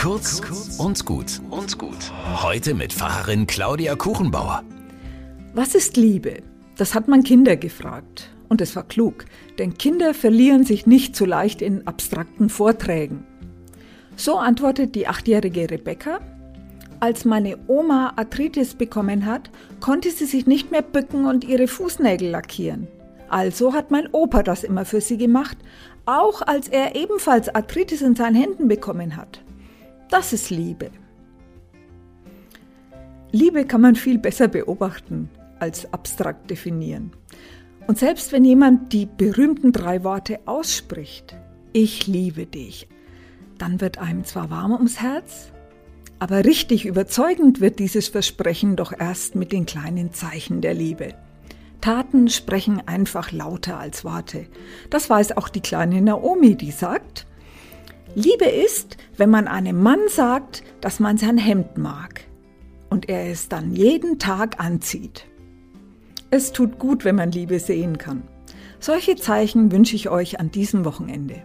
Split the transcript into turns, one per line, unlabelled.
Kurz und gut und gut. Heute mit Pfarrerin Claudia Kuchenbauer.
Was ist Liebe? Das hat man Kinder gefragt. Und es war klug, denn Kinder verlieren sich nicht so leicht in abstrakten Vorträgen. So antwortet die achtjährige Rebecca. Als meine Oma Arthritis bekommen hat, konnte sie sich nicht mehr bücken und ihre Fußnägel lackieren. Also hat mein Opa das immer für sie gemacht, auch als er ebenfalls Arthritis in seinen Händen bekommen hat. Das ist Liebe. Liebe kann man viel besser beobachten als abstrakt definieren. Und selbst wenn jemand die berühmten drei Worte ausspricht, ich liebe dich, dann wird einem zwar warm ums Herz, aber richtig überzeugend wird dieses Versprechen doch erst mit den kleinen Zeichen der Liebe. Taten sprechen einfach lauter als Worte. Das weiß auch die kleine Naomi, die sagt, Liebe ist, wenn man einem Mann sagt, dass man sein Hemd mag und er es dann jeden Tag anzieht. Es tut gut, wenn man Liebe sehen kann. Solche Zeichen wünsche ich euch an diesem Wochenende.